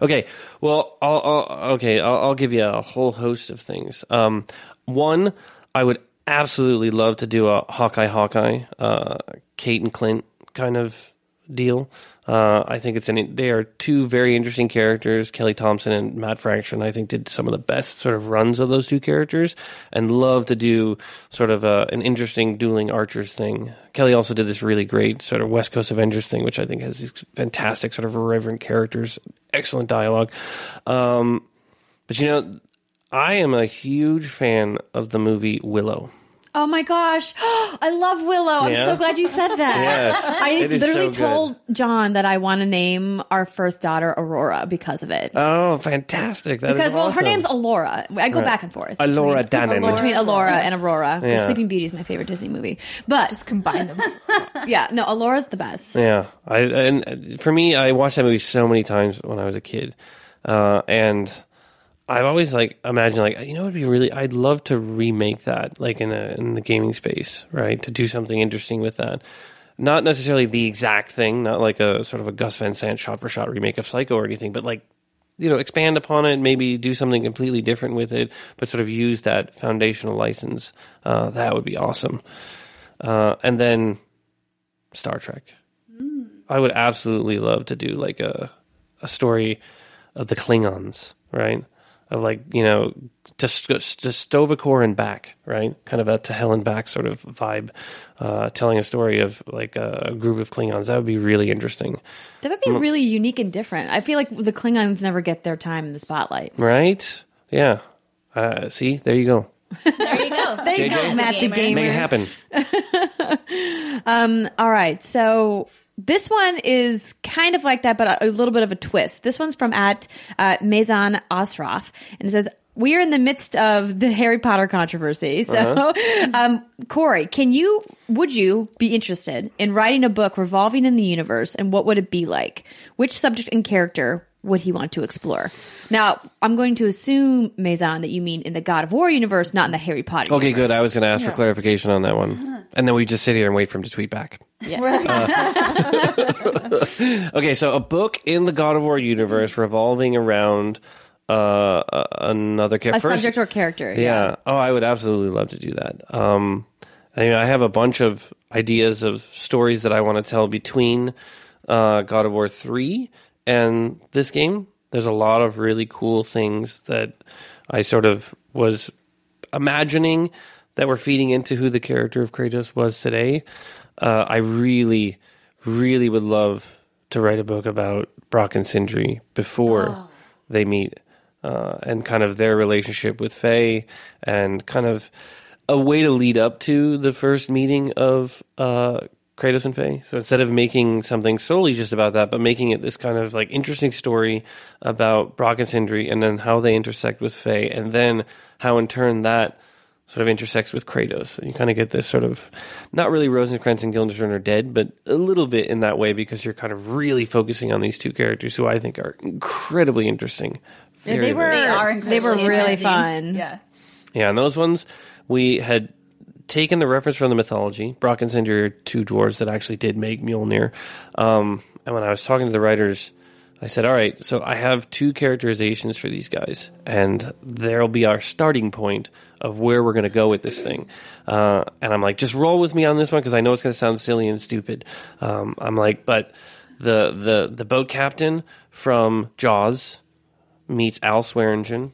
Okay, well, I'll, I'll okay, I'll, I'll give you a whole host of things. Um, one, I would absolutely love to do a Hawkeye, Hawkeye, uh, Kate and Clint kind of deal. Uh, I think it's an they are two very interesting characters. Kelly Thompson and Matt Fraction, I think, did some of the best sort of runs of those two characters, and love to do sort of a, an interesting dueling archers thing. Kelly also did this really great sort of West Coast Avengers thing, which I think has these fantastic sort of irreverent characters, excellent dialogue. Um, but you know, I am a huge fan of the movie Willow. Oh my gosh. I love Willow. I'm Yeah? so glad you said that. Yes. I It is literally so good. told John that I want to name our first daughter Aurora because of it. Oh, fantastic! That is because, well, her name's Alora. I go back and forth. Alora between, Dannon. Between Alora and Aurora. Yeah. Sleeping Beauty is my favorite Disney movie. But Just combine them. yeah, no, Alora's the best. Yeah, I and for me, I watched that movie so many times when I was a kid, uh, and I've always like imagined like you know it'd be really I'd love to remake that like in a in the gaming space, right? To do something interesting with that. Not necessarily the exact thing, not like a sort of a Gus Van Sant shot for shot remake of Psycho or anything, but like you know expand upon it, maybe do something completely different with it, but sort of use that foundational license. Uh, that would be awesome. Uh, and then Star Trek. I would absolutely love to do like a a story of the Klingons, right? Of like you know to to Sto-vo-kor and back, right? Kind of a to hell and back sort of vibe, uh, telling a story of like a, group of Klingons. That would be really interesting, That would be really unique and different. I feel like the Klingons never get their time in the spotlight. right? Yeah. Uh, see, there you go. There you go. There you JJ? go, Matt the Gamer. Gamer. Make it happen. All right. So this one is kind of like that, but a, a little bit of a twist. This one's from at uh, Maison Osroff, and it says, we are in the midst of the Harry Potter controversy. So, um, Cory, can you, would you be interested in writing a book revolving in the universe and what would it be like? Which subject and character would he want to explore? Now, I'm going to assume, Maison, that you mean in the God of War universe, not in the Harry Potter Okay, universe. good. I was going to ask for clarification on that one, and then we just sit here and wait for him to tweet back. Okay, so a book in the God of War universe revolving around uh, uh, another character. A subject or character. yeah. Oh, I would absolutely love to do that. Um, I mean, I have a bunch of ideas of stories that I want to tell between uh, God of War three and this game. There's a lot of really cool things that I sort of was imagining that were feeding into who the character of Kratos was today. Uh, I really, really would love to write a book about Brok and Sindri before they meet, uh, and kind of their relationship with Faye, and kind of a way to lead up to the first meeting of uh, Kratos and Faye. So instead of making something solely just about that, but making it this kind of like interesting story about Brok and Sindri, and then how they intersect with Faye, and then how in turn that sort of intersects with Kratos. And you kind of get this sort of not really Rosencrantz and Guildenstern are dead, but a little bit in that way because you're kind of really focusing on these two characters who I think are incredibly interesting. Yeah, they were. They are They were really fun. Yeah. yeah, and those ones we had taken the reference from the mythology. Brok and Sindri are two dwarves that actually did make Mjolnir. Um, and when I was talking to the writers, I said, "All right, so I have two characterizations for these guys, and there'll be our starting point of where we're going to go with this thing." Uh, and I'm like, "Just roll with me on this one because I know it's going to sound silly and stupid." Um, I'm like, "But the the the boat captain from Jaws meets Al Swearingen."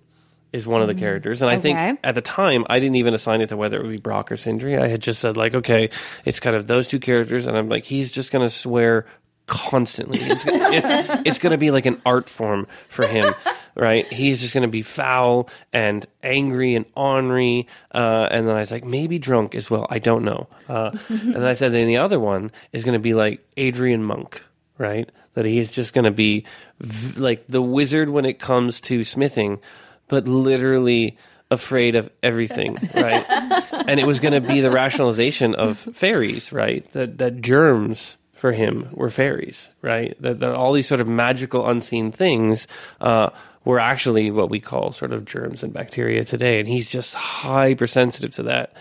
Is one of the characters, and I Okay. think at the time I didn't even assign it to whether it would be Brok or Sindri. I had just said like, okay, it's kind of those two characters, and I'm like, he's just gonna swear constantly. It's it's, it's gonna be like an art form for him, right? He's just gonna be foul and angry and ornery, uh, and then I was like, maybe drunk as well. I don't know. Uh, and then I said, then the other one is gonna be like Adrian Monk, right? That he is just gonna be v- like the wizard when it comes to smithing but literally afraid of everything, right? and it was going to be the rationalization of fairies, right? That that germs for him were fairies, right? That, that all these sort of magical unseen things uh, were actually what we call sort of germs and bacteria today, and he's just hypersensitive to that.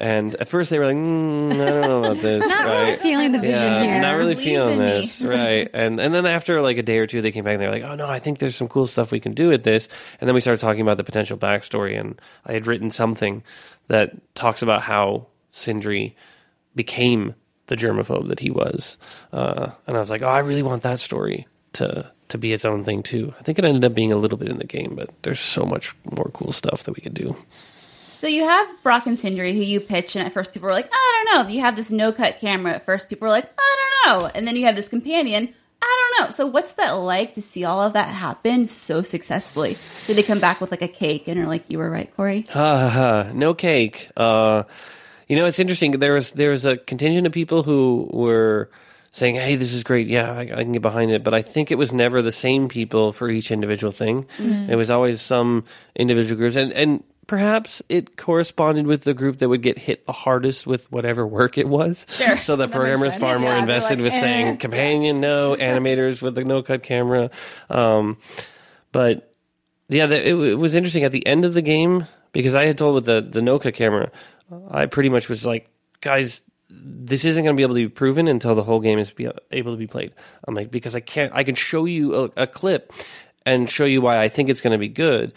And at first they were like, mm, I don't know about this, Not right? really feeling the vision yeah, here. not really Believe feeling this, right? And and then after like a day or two, they came back and they're like, "Oh no, I think there's some cool stuff we can do with this." And then we started talking about the potential backstory, and I had written something that talks about how Sindri became the germaphobe that he was, uh, and I was like, "Oh, I really want that story to." To be its own thing too. I think it ended up being a little bit in the game, but there's so much more cool stuff that we could do. So you have Brok and Sindri who you pitch, and at first people were like, I don't know. You have this no cut camera. At first people were like, I don't know. And then you have this companion. I don't know. So what's that like to see all of that happen so successfully? Did they come back with like a cake and are like, you were right, Cory? Ha. No cake. Uh, you know, it's interesting. There was there was a contingent of people who were saying, "Hey, this is great. Yeah, I, I can get behind it." But I think it was never the same people for each individual thing. It was always some individual groups, and and perhaps it corresponded with the group that would get hit the hardest with whatever work it was. Sure. So the makes programmer's far more Yeah, invested like, with eh. saying companion no, animators with the no cut camera. Um, but yeah, the, it, it was interesting at the end of the game because I had told with the the no cut camera, I pretty much was like, guys, this isn't going to be able to be proven until the whole game is be able to be played. I'm like because I can't, I can show you a, a clip and show you why I think it's going to be good.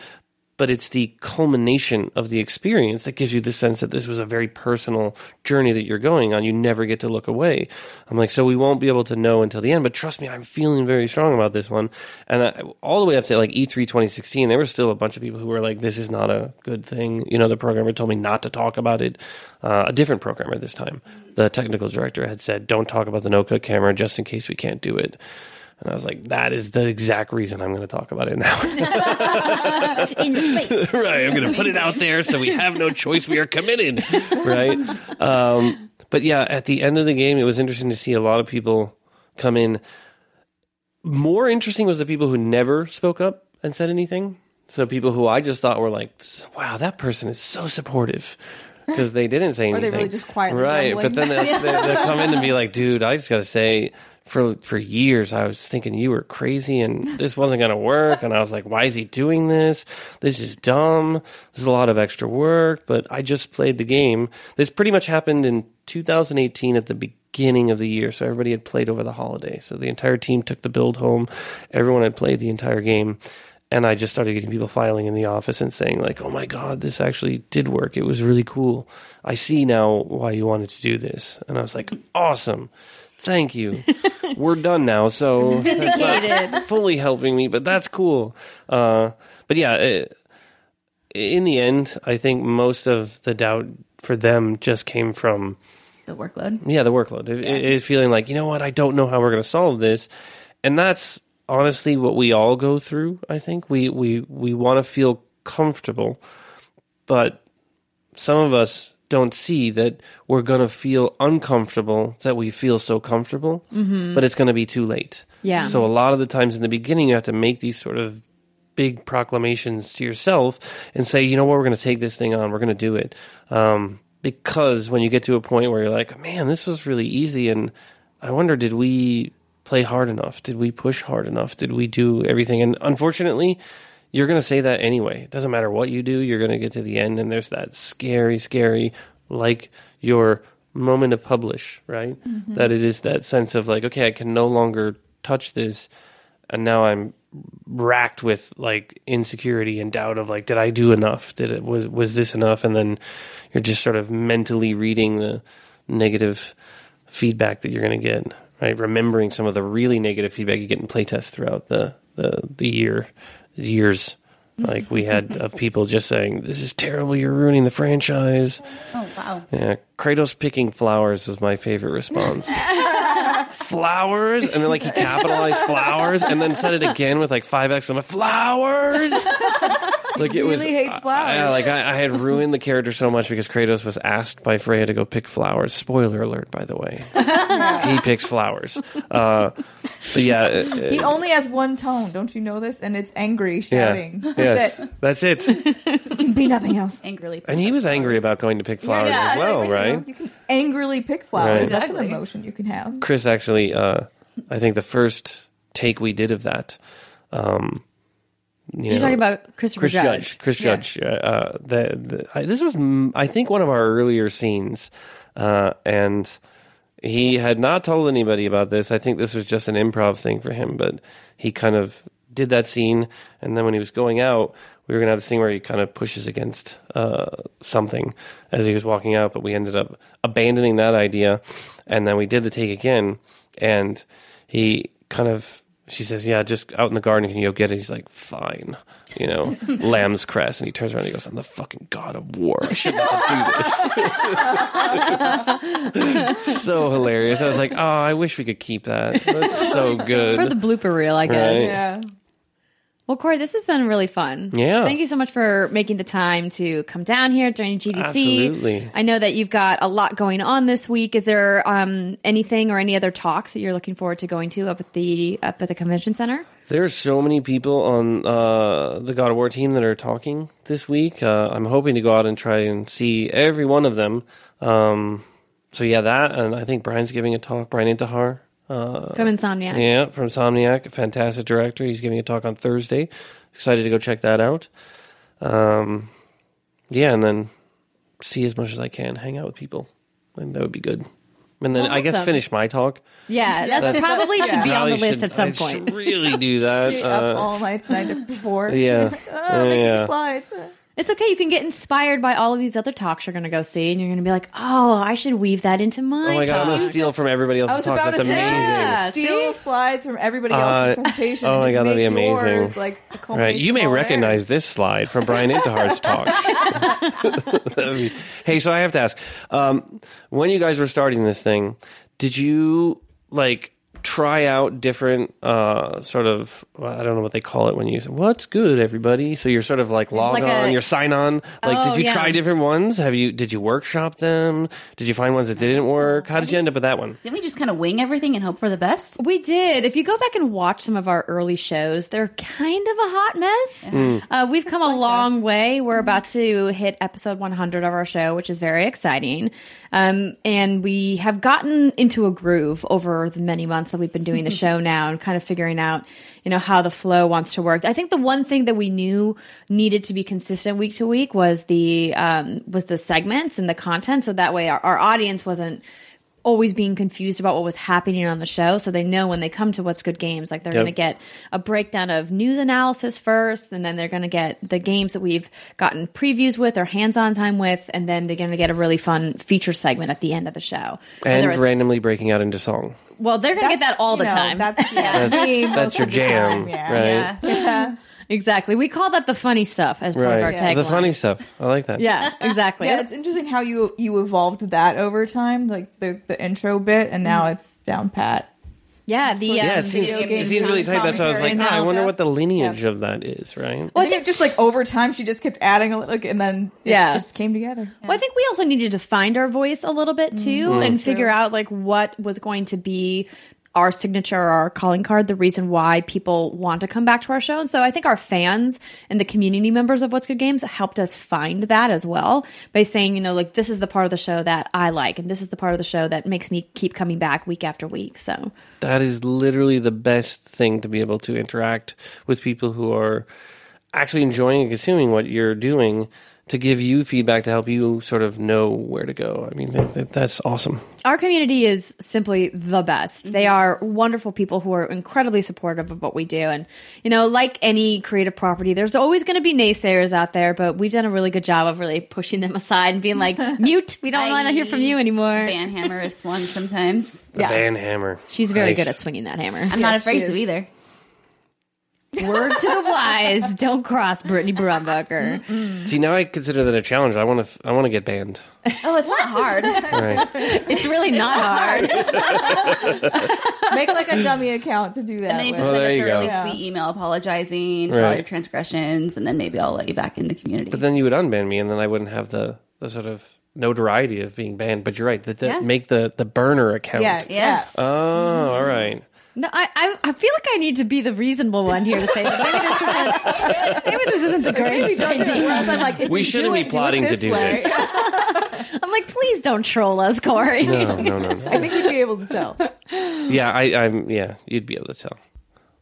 But it's the culmination of the experience that gives you the sense that this was a very personal journey that you're going on. You never get to look away. I'm like, so we won't be able to know until the end. But trust me, I'm feeling very strong about this one. And I, all the way up to like E E3 2016, there were still a bunch of people who were like, this is not a good thing. You know, the programmer told me not to talk about it. Uh, a different programmer this time. The technical director had said, don't talk about the no cut camera just in case we can't do it. And I was like, that is the exact reason I'm going to talk about it now. in your face. right. I'm going to put it out there so we have no choice. We are committed. Right. Um, but yeah, at the end of the game, it was interesting to see a lot of people come in. More interesting was the people who never spoke up and said anything. So people who I just thought were like, wow, that person is so supportive. Because they didn't say Or anything. they really just quietly Right. grumbling. But then they'll, they'll come in and be like, dude, I just got to say, for for years I was thinking you were crazy and this wasn't going to work and I was like why is he doing this? This is dumb. This is a lot of extra work, but I just played the game. This pretty much happened in 2018 at the beginning of the year. So everybody had played over the holiday. So the entire team took the build home. Everyone had played the entire game. And I just started getting people filing in the office and saying like, "Oh my god, this actually did work. It was really cool. I see now why you wanted to do this." And I was like, "Awesome." Thank you. We're done now, so that's not fully helping me, but that's cool. Uh, but yeah, it, in the end, I think most of the doubt for them just came from The workload. yeah the workload. It, it- it feeling like you know what I don't know how we're going to solve this, and that's honestly what we all go through. I think we we we want to feel comfortable, but some of us don't see that we're going to feel uncomfortable that we feel so comfortable, but it's going to be too late. Yeah. So a lot of the times in the beginning, you have to make these sort of big proclamations to yourself and say, you know what, we're going to take this thing on, we're going to do it. Um, because when you get to a point where you're like, man, this was really easy, and I wonder, did we play hard enough? Did we push hard enough? Did we do everything? And unfortunately, you're going to say that anyway. It doesn't matter what you do, you're going to get to the end, and there's that scary, scary, like your moment of publish, right? Mm-hmm. That it is that sense of like, okay, I can no longer touch this, and now I'm racked with like insecurity and doubt of like, did I do enough? Did it was was this enough? And then you're just sort of mentally reading the negative feedback that you're going to get, right? Remembering some of the really negative feedback you get in playtest throughout the the the year years. Like we had of people just saying, "This is terrible. You're ruining the franchise." Oh wow. Yeah, Kratos picking flowers was my favorite response. flowers, and then like he capitalized flowers, and then said it again with like five exclamation flowers. like it was, really hates flowers. I, like I, I had ruined the character so much because Kratos was asked by Freya to go pick flowers. Spoiler alert, by the way, he picks flowers. Uh, but yeah, uh, He only has one tone, don't you know this? And it's angry yeah, shouting. yes, That's it. that's it. It can be nothing else. Angrily. And he was angry about going to pick flowers Yeah, as well, you know, right? You can angrily pick flowers. Right. That's an emotion you can have. Chris actually, uh, I think the first take we did of that. Um, you You're know, talking about Christopher Chris Judge. Judge. Chris Yeah. Judge. Uh, uh, the, the, I, this was, I think, one of our earlier scenes, uh, and he had not told anybody about this. I think this was just an improv thing for him, but he kind of did that scene, and then when he was going out, we were going to have this thing where he kind of pushes against uh, something as he was walking out, but we ended up abandoning that idea, and then we did the take again, and he kind of she says, "Yeah, just out in the garden. Can you go get it?" He's like, "Fine." You know, lamb's crest, and he turns around and he goes, "I'm the fucking god of war. I shouldn't have to do this." so hilarious. I was like, "Oh, I wish we could keep that. That's so good." For the blooper reel, I guess. Right. Yeah. Well, Cory, this has been really fun. Yeah. Thank you so much for making the time to come down here during GDC. Absolutely. I know that you've got a lot going on this week. Is there um, anything or any other talks that you're looking forward to going to up at the up at the convention center? There's so many people on uh, the God of War team that are talking this week. Uh, I'm hoping to go out and try and see every one of them. Um, so yeah, that and I think Brian's giving a talk. Brian Intihar, uh, From Insomniac. yeah, from Somniac, a fantastic director. He's giving a talk on Thursday. Excited to go check that out. Um, yeah, and then see as much as I can, hang out with people. I think that would be good. And then Well, I guess awesome. finish my talk. Yeah, that probably should be on the list should- at some I point. should really do that. Stay Uh, up all night night before. yeah. oh, making Yeah. slides. It's okay. You can get inspired by all of these other talks you're going to go see, and you're going to be like, "Oh, I should weave that into my Oh my god, I'm gonna steal from everybody else's was talks. That's amazing. Yeah. steal see? slides from everybody else's Uh, presentation. oh my just God, that'd be amazing. yours, like, the Right, you may recognize theirs. this slide from Brian Intihar's talk. Be- hey, so I have to ask, um, when you guys were starting this thing, did you like try out different uh, sort of well, I don't know what they call it when you say, "What's good, everybody?" So you're sort of like log Like on, a- your sign on. Like, Oh, did you yeah. try different ones? Have you did you workshop them? Did you find ones that didn't work? How did you end up with that one? Didn't we just kind of wing everything and hope for the best? We did. If you go back and watch some of our early shows, they're kind of a hot mess. Hmm. Uh, we've come a long way. We're about to hit episode 100 of our show, which is very exciting. Um, and we have gotten into a groove over the many months months that we've been doing the show now and kind of figuring out, you know, how the flow wants to work. I think the one thing that we knew needed to be consistent week to week was the um, was the segments and the content, so that way our, our audience wasn't always being confused about what was happening on the show so they know when they come to what's good games like they're Yep. going to get a breakdown of news analysis first and then they're going to get the games that we've gotten previews with or hands-on time with and then they're going to get a really fun feature segment at the end of the show and randomly breaking out into song. well they're going to get that all the know, time That's yeah, me That's your jam, time, yeah. right? Yeah. Exactly we call that the funny stuff as part of our Right. tagline The funny stuff. I like that. yeah exactly Yeah, it's interesting how you you evolved that over time, like the the intro bit, and now mm-hmm. it's down pat. yeah the uh, Yeah, um, it seems, video it games seems really tight. That's why I was like, oh, I wonder what the lineage of that is, right? Well, I think just like over time, she just kept adding a little, like, and then it Yeah. just came together. Well, I think we also needed to find our voice a little bit too mm-hmm. and figure out like what was going to be our signature our calling card, the reason why people want to come back to our show. And so I think our fans and the community members of What's Good Games helped us find that as well by saying, you know, like this is the part of the show that I like and this is the part of the show that makes me keep coming back week after week. So That is literally the best thing to be able to interact with people who are actually enjoying and consuming what you're doing to give you feedback to help you sort of know where to go. I mean, that, that- that's awesome. Our community is simply the best. They mm-hmm. are wonderful people who are incredibly supportive of what we do. And, you know, like any creative property, there's always going to be naysayers out there, but we've done a really good job of really pushing them aside and being like, mute, we don't want to hear from you anymore. Van hammer is one sometimes. The Yeah. band hammer. She's very Nice. good at swinging that hammer. I'm not afraid to either. Word to the wise, don't cross Brittney Brombacher. See, now I consider that a challenge. I want to. I want to get banned. Oh, it's not hard. Right. It's really not hard. Make like a dummy account to do that. And then you with. just Oh, send there us you a really go. sweet email apologizing for all Right. your transgressions, and then maybe I'll let you back in the community. But then you would unban me, and then I wouldn't have the the sort of notoriety of being banned. But you're right. The, the, Yeah. Make the the burner account. yeah, yes. yeah. Oh, all right. No, I, I I feel like I need to be the reasonable one here to say that maybe this isn't maybe this isn't the greatest idea. I'm like, We shouldn't be it, plotting do to do way. this. I'm like, please don't troll us, Cory. No, no, no, no. I think you'd be able to tell. Yeah, I, I'm. Yeah, you'd be able to tell.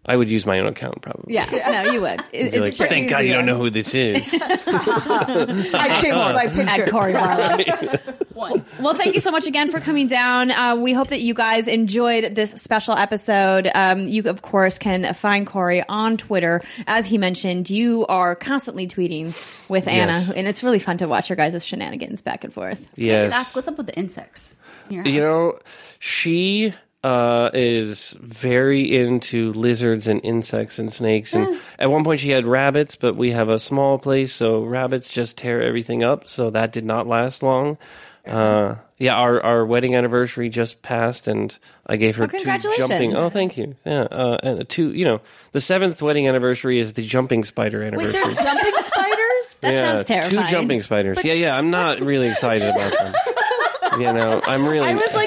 I would use my own account probably. Yeah, no, you would. It, Be like, it's true. thank God you don't know who this is. I changed my picture. At Cory Barlog. One. Well, thank you so much again for coming down. Uh, we hope that you guys enjoyed this special episode. Um, you, of course, can find Cory on Twitter. As he mentioned, you are constantly tweeting with Anna, Yes. and it's really fun to watch your guys' shenanigans back and forth. yes. Ask what's up with the insects. in your You know, she uh, is very into lizards and insects and snakes. And at one point, she had rabbits, but we have a small place, so rabbits just tear everything up. So that did not last long. Uh, yeah, our, our wedding anniversary just passed, and I gave her Oh, two jumping. Oh, thank you. Yeah, uh, and two. You know, the seventh wedding anniversary is the jumping spider anniversary. Wait, jumping spiders? That yeah, sounds terrifying. Two jumping spiders. yeah, yeah. I'm not really excited about them. you know, I'm really. I was like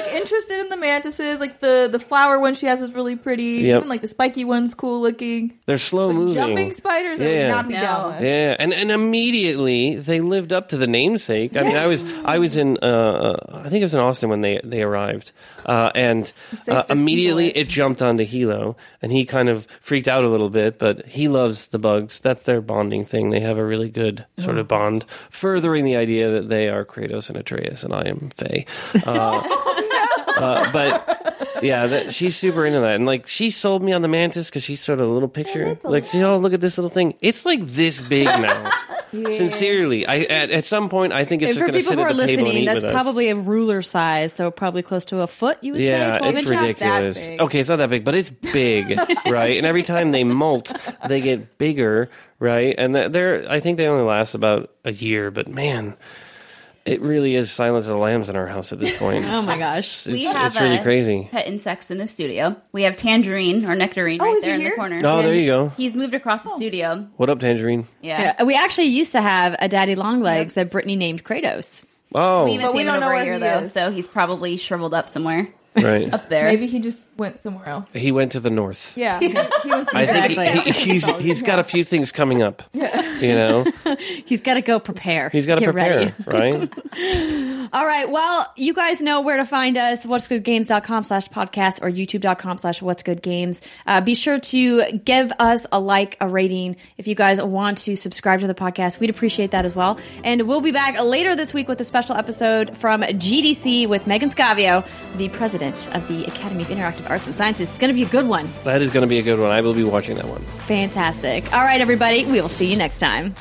interested in the mantises, like the the flower one she has is really pretty. Yep. Even like the spiky one's cool looking. they're slow moving. Jumping spiders, I Yeah. would not be No. down with. Yeah, and and immediately they lived up to the namesake. I mean, I was I was in uh, uh, I think it was in Austin when they they arrived, uh, and Safe uh, distance immediately away. it jumped onto Hilo, and he kind of freaked out a little bit. But he loves the bugs. That's their bonding thing. They have a really good sort of bond, furthering the idea that they are Kratos and Atreus, and I am Faye. Uh, uh, but yeah, that, she's super into that, and like she sold me on the mantis because she showed a little picture. Like, see, oh, look at this little thing. It's like this big now. Sincerely, I at, at some point I think it's And just for going to people sit who at are the table and listening, eat that's with us. probably a ruler size, so probably close to a foot. You would Yeah, say twelve it's inches. ridiculous. big. Okay, it's not that big, but it's big, right? And every time they molt, they get bigger, right? And th- they're, I think they only last about a year, but man, it really is Silence of the Lambs in our house at this point. Oh my gosh! It's, we it's have really uh, crazy. pet insects in the studio. We have Tangerine or Nectarine Oh, right there in the corner. Oh, Yeah, there you go. He's moved across the studio. What up, Tangerine? Yeah. Yeah, we actually used to have a daddy longlegs that Brittney named Kratos. Oh, We haven't But we don't him know over a where he though, is. so he's probably shriveled up somewhere right. up there. Maybe he just went somewhere else. He went to the north. Yeah, he went to I think he, he, he's he's got a few things coming up. Yeah. You know, He's got to go prepare. he's got to prepare, ready. right? All right. Well, you guys know where to find us. What's goodgames.com slash podcast or youtube.com slash what's good games. Uh, be sure to give us a like, a rating. If you guys want to subscribe to the podcast, we'd appreciate that as well. And we'll be back later this week with a special episode from GDC with Meggan Scavio, the president of the Academy of Interactive Arts and Sciences. It's going to be a good one. That is going to be a good one. I will be watching that one. Fantastic. All right, everybody. We will see you next time.